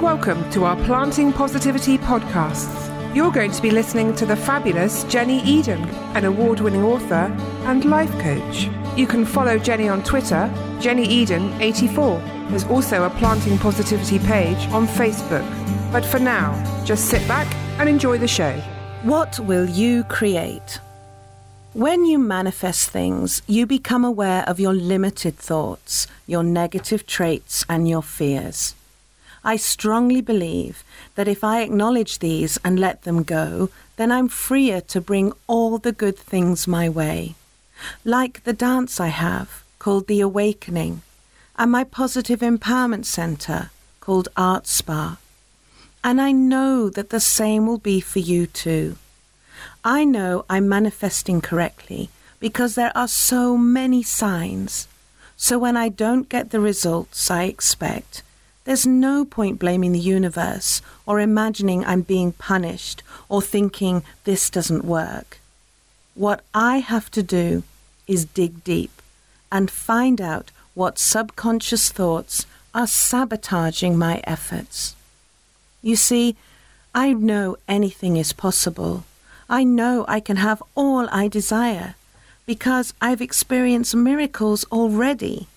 welcome to our Planting Positivity podcasts. You're going to be listening to the fabulous Jenni Eden, an award winning author and life coach. You can follow Jenni on Twitter, Jenni Eden84. There's also a Planting Positivity page on Facebook. But for now, just sit back and enjoy the show. What will you create? When you manifest things, you become aware of your limited thoughts, your negative traits, and your fears. I strongly believe that if I acknowledge these and let them go, then I'm freer to bring all the good things my way. Like the dance I have, called The Awakening, and my positive empowerment centre, called Art Spa. And I know that the same will be for you too. I know I'm manifesting correctly because there are so many signs. So when I don't get the results I expect, there's no point blaming the universe or imagining I'm being punished or thinking this doesn't work. What I have to do is dig deep and find out what subconscious thoughts are sabotaging my efforts. You see, I know anything is possible. I know I can have all I desire because I've experienced miracles already.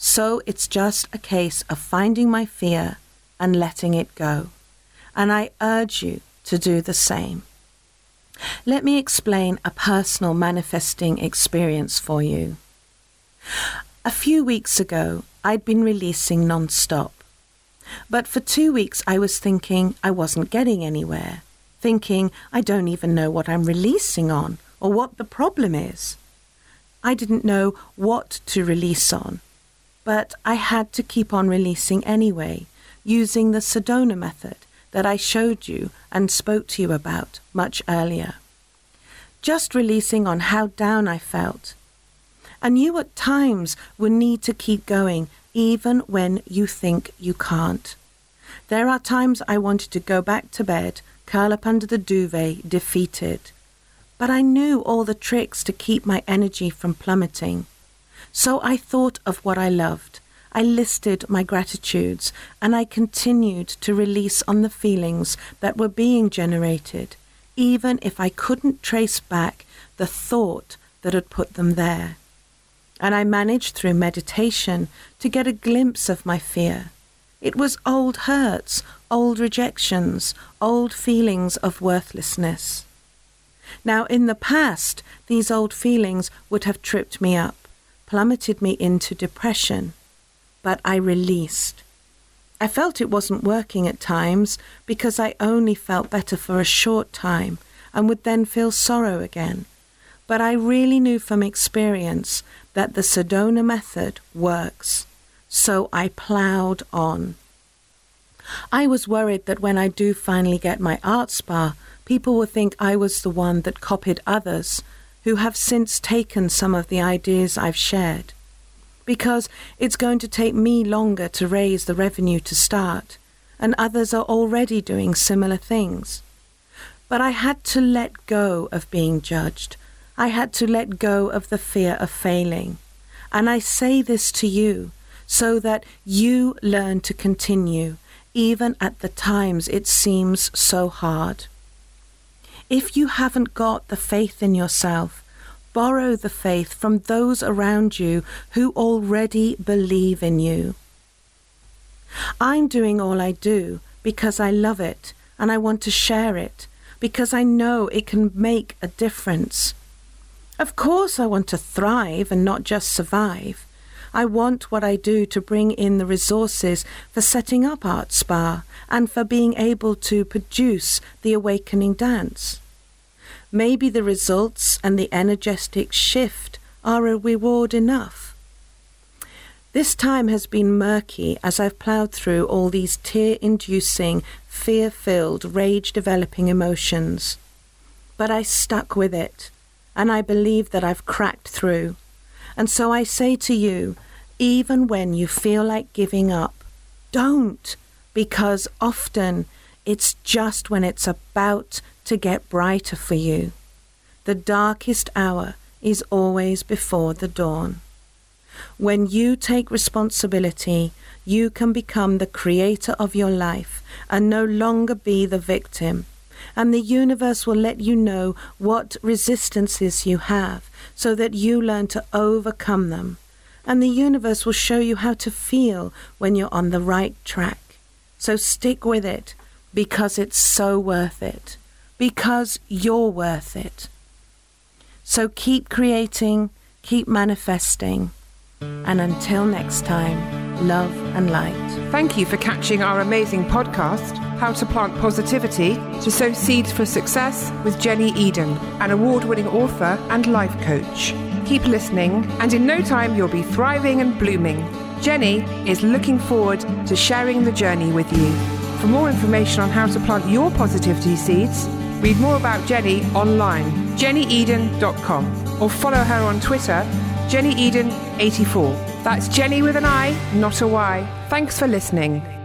So it's just a case of finding my fear and letting it go. And I urge you to do the same. Let me explain a personal manifesting experience for you. A few weeks ago, I'd been releasing non stop. But for two weeks, I was thinking I wasn't getting anywhere, thinking I don't even know what I'm releasing on or what the problem is. I didn't know what to release on but I had to keep on releasing anyway, using the Sedona method that I showed you and spoke to you about much earlier. Just releasing on how down I felt. And you at times will need to keep going even when you think you can't. There are times I wanted to go back to bed, curl up under the duvet, defeated. But I knew all the tricks to keep my energy from plummeting. So I thought of what I loved. I listed my gratitudes and I continued to release on the feelings that were being generated, even if I couldn't trace back the thought that had put them there. And I managed through meditation to get a glimpse of my fear. It was old hurts, old rejections, old feelings of worthlessness. Now, in the past, these old feelings would have tripped me up plummeted me into depression, but I released. I felt it wasn't working at times because I only felt better for a short time and would then feel sorrow again. But I really knew from experience that the Sedona method works. So I ploughed on. I was worried that when I do finally get my art spa, people will think I was the one that copied others who have since taken some of the ideas I've shared. Because it's going to take me longer to raise the revenue to start, and others are already doing similar things. But I had to let go of being judged. I had to let go of the fear of failing. And I say this to you so that you learn to continue, even at the times it seems so hard. If you haven't got the faith in yourself, borrow the faith from those around you who already believe in you. I'm doing all I do because I love it and I want to share it because I know it can make a difference. Of course, I want to thrive and not just survive. I want what I do to bring in the resources for setting up Art Spa and for being able to produce the awakening dance. Maybe the results and the energetic shift are a reward enough. This time has been murky as I've ploughed through all these tear inducing, fear filled, rage developing emotions. But I stuck with it, and I believe that I've cracked through. And so I say to you, even when you feel like giving up, don't, because often it's just when it's about to get brighter for you. The darkest hour is always before the dawn. When you take responsibility, you can become the creator of your life and no longer be the victim. And the universe will let you know what resistances you have so that you learn to overcome them. And the universe will show you how to feel when you're on the right track. So stick with it because it's so worth it. Because you're worth it. So keep creating, keep manifesting. And until next time, love and light. Thank you for catching our amazing podcast, How to Plant Positivity to Sow Seeds for Success with Jenni Eden, an award winning author and life coach. Keep listening, and in no time, you'll be thriving and blooming. Jenni is looking forward to sharing the journey with you. For more information on how to plant your positivity seeds, read more about Jenni online, jennieden.com, or follow her on Twitter, jennieden84. That's Jenni with an I, not a Y. Thanks for listening.